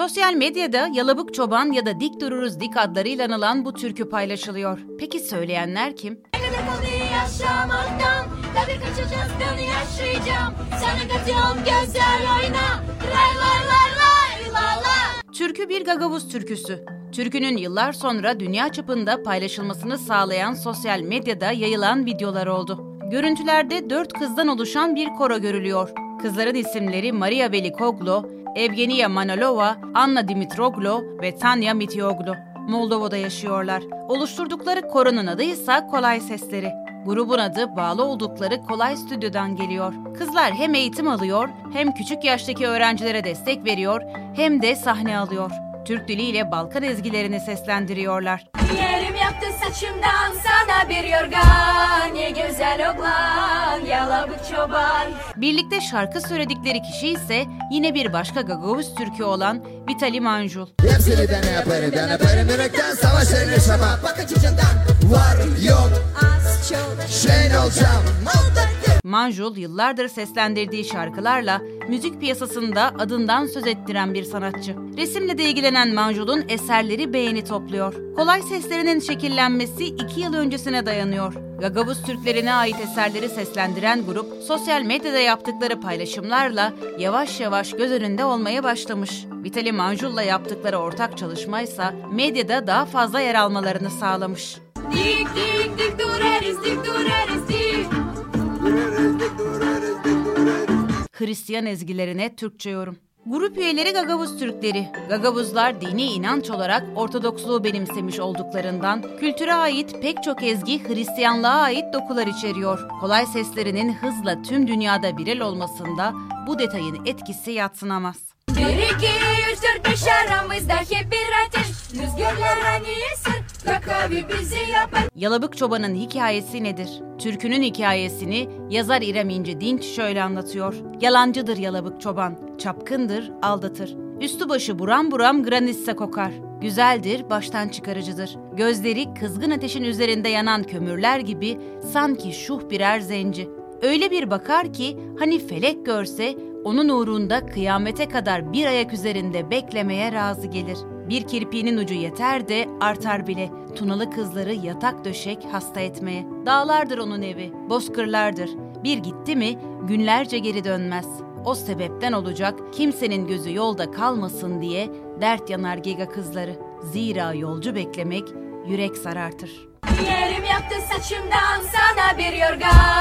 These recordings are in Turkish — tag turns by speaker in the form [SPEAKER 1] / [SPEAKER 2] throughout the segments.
[SPEAKER 1] Sosyal medyada Yalabık Çoban ya da Dik Dururuz Dik adlarıyla anılan bu türkü paylaşılıyor. Peki söyleyenler kim?
[SPEAKER 2] yaşamaktan Tabii kaçacağız dönü yaşayacağım Sana katıyorum güzel oyna Lay lay lay lay la la
[SPEAKER 1] Türkü bir Gagavuz türküsü. Türkünün yıllar sonra dünya çapında paylaşılmasını sağlayan sosyal medyada yayılan videolar oldu. Görüntülerde dört kızdan oluşan bir koro görülüyor. Kızların isimleri Maria Velikoglu, Evgenia Manolova, Anna Dimitroglu ve Tanya Mitioglu. Moldova'da yaşıyorlar. Oluşturdukları koronun adı ise Kolay Sesleri. Grubun adı bağlı oldukları Kolay Stüdyo'dan geliyor. Kızlar hem eğitim alıyor, hem küçük yaştaki öğrencilere destek veriyor, hem de sahne alıyor. Türk diliyle Balkan ezgilerini seslendiriyorlar.
[SPEAKER 2] Yerim yaptı saçımdan sana bir yorgan. Ne güzel oğlan yalabık çoban.
[SPEAKER 1] Birlikte şarkı söyledikleri kişi ise yine bir başka Gagavuz Türkü olan Vitali Manjul.
[SPEAKER 3] Hepsini dene yaparım dene yaparım yürekten savaşları yaşama Bakın çocuğundan var yok.
[SPEAKER 2] Az çok
[SPEAKER 3] şey olacağım
[SPEAKER 1] Manjul yıllardır seslendirdiği şarkılarla müzik piyasasında adından söz ettiren bir sanatçı. Resimle de ilgilenen Manjul'un eserleri beğeni topluyor. Kolay seslerinin şekillenmesi iki yıl öncesine dayanıyor. Gagavuz Türklerine ait eserleri seslendiren grup, sosyal medyada yaptıkları paylaşımlarla yavaş yavaş göz önünde olmaya başlamış. Vitali Manjul'la yaptıkları ortak çalışmaysa medyada daha fazla yer almalarını sağlamış.
[SPEAKER 2] Dik dik dik durarız dik durarız dik
[SPEAKER 1] Hristiyan ezgilerine Türkçe yorum. Grup üyeleri Gagavuz Türkleri. Gagavuzlar dini inanç olarak Ortodoksluğu benimsemiş olduklarından kültüre ait pek çok ezgi Hristiyanlığa ait dokular içeriyor. Kolay seslerinin hızla tüm dünyada viral olmasında bu detayın etkisi yatsınamaz.
[SPEAKER 2] Bir iki üç dört beş aramızda hep bir ateş Rüzgarlar hani Kakavi bizi yapar
[SPEAKER 1] Yalabık Çoban'ın hikayesi nedir? Türkünün hikayesini yazar İrem İnce Dinç şöyle anlatıyor. Yalancıdır Yalabık Çoban, çapkındır, aldatır. Üstü başı buram buram granitse kokar. Güzeldir, baştan çıkarıcıdır. Gözleri kızgın ateşin üzerinde yanan kömürler gibi sanki şuh birer zenci. Öyle bir bakar ki hani felek görse onun uğrunda kıyamete kadar bir ayak üzerinde beklemeye razı gelir. Bir kirpiğinin ucu yeter de artar bile. Tunalı kızları yatak döşek hasta etmeye. Dağlardır onun evi, bozkırlardır. Bir gitti mi günlerce geri dönmez. O sebepten olacak kimsenin gözü yolda kalmasın diye dert yanar giga kızları. Zira yolcu beklemek yürek sarartır.
[SPEAKER 2] Yerim yaptı saçımdan sana bir yorgan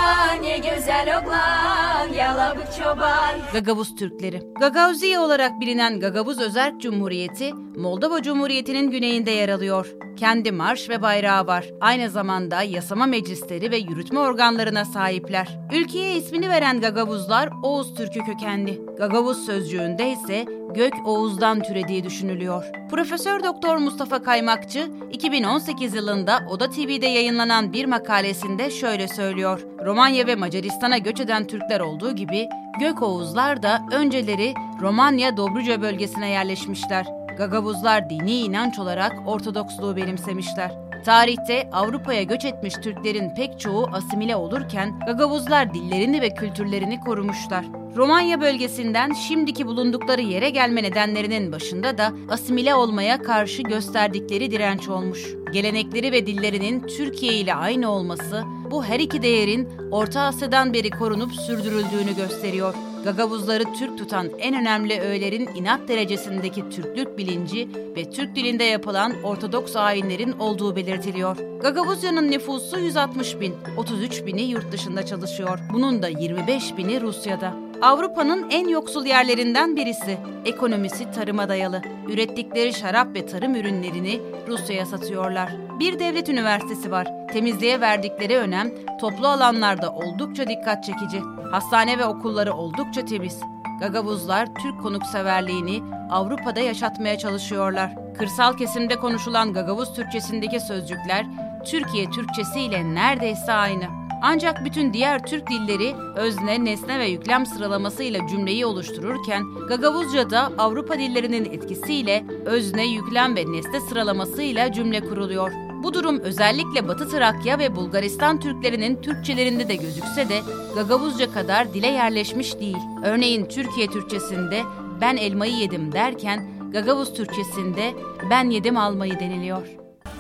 [SPEAKER 2] güzel oğlan yalabık çoban
[SPEAKER 1] Gagavuz Türkleri. Gagavziye olarak bilinen Gagavuz Özerk Cumhuriyeti, Moldova Cumhuriyeti'nin güneyinde yer alıyor. Kendi marş ve bayrağı var. Aynı zamanda yasama meclisleri ve yürütme organlarına sahipler. Ülkeye ismini veren Gagavuzlar Oğuz Türkü kökenli. Gagavuz sözcüğünde ise Gök Oğuz'dan türediği düşünülüyor. Profesör Doktor Mustafa Kaymakçı 2018 yılında Oda TV'de yayınlanan bir makalesinde şöyle söylüyor. Romanya ve Macaristan'a göç eden Türkler olduğu gibi Gök Oğuzlar da önceleri Romanya Dobruca bölgesine yerleşmişler. Gagavuzlar dini inanç olarak Ortodoksluğu benimsemişler. Tarihte Avrupa'ya göç etmiş Türklerin pek çoğu asimile olurken Gagavuzlar dillerini ve kültürlerini korumuşlar. Romanya bölgesinden şimdiki bulundukları yere gelme nedenlerinin başında da asimile olmaya karşı gösterdikleri direnç olmuş. Gelenekleri ve dillerinin Türkiye ile aynı olması bu her iki değerin Orta Asya'dan beri korunup sürdürüldüğünü gösteriyor. Gagavuzları Türk tutan en önemli öğelerin inat derecesindeki Türklük bilinci ve Türk dilinde yapılan Ortodoks ayinlerin olduğu belirtiliyor. Gagavuzya'nın nüfusu 160 bin, 33 bini yurt dışında çalışıyor. Bunun da 25 bini Rusya'da. Avrupa'nın en yoksul yerlerinden birisi. Ekonomisi tarıma dayalı. Ürettikleri şarap ve tarım ürünlerini Rusya'ya satıyorlar. Bir devlet üniversitesi var. Temizliğe verdikleri önem toplu alanlarda oldukça dikkat çekici. Hastane ve okulları oldukça temiz. Gagavuzlar Türk konukseverliğini Avrupa'da yaşatmaya çalışıyorlar. Kırsal kesimde konuşulan Gagavuz Türkçesindeki sözcükler Türkiye Türkçesi ile neredeyse aynı. Ancak bütün diğer Türk dilleri özne, nesne ve yüklem sıralamasıyla cümleyi oluştururken Gagavuzca'da Avrupa dillerinin etkisiyle özne, yüklem ve nesne sıralamasıyla cümle kuruluyor. Bu durum özellikle Batı Trakya ve Bulgaristan Türklerinin Türkçelerinde de gözükse de Gagavuzca kadar dile yerleşmiş değil. Örneğin Türkiye Türkçesinde ben elmayı yedim derken Gagavuz Türkçesinde ben yedim almayı deniliyor.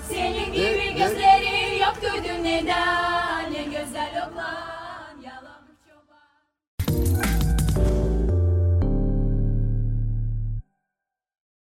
[SPEAKER 2] Senin gibi gözlerin yoktur dünyada Ne güzel oklar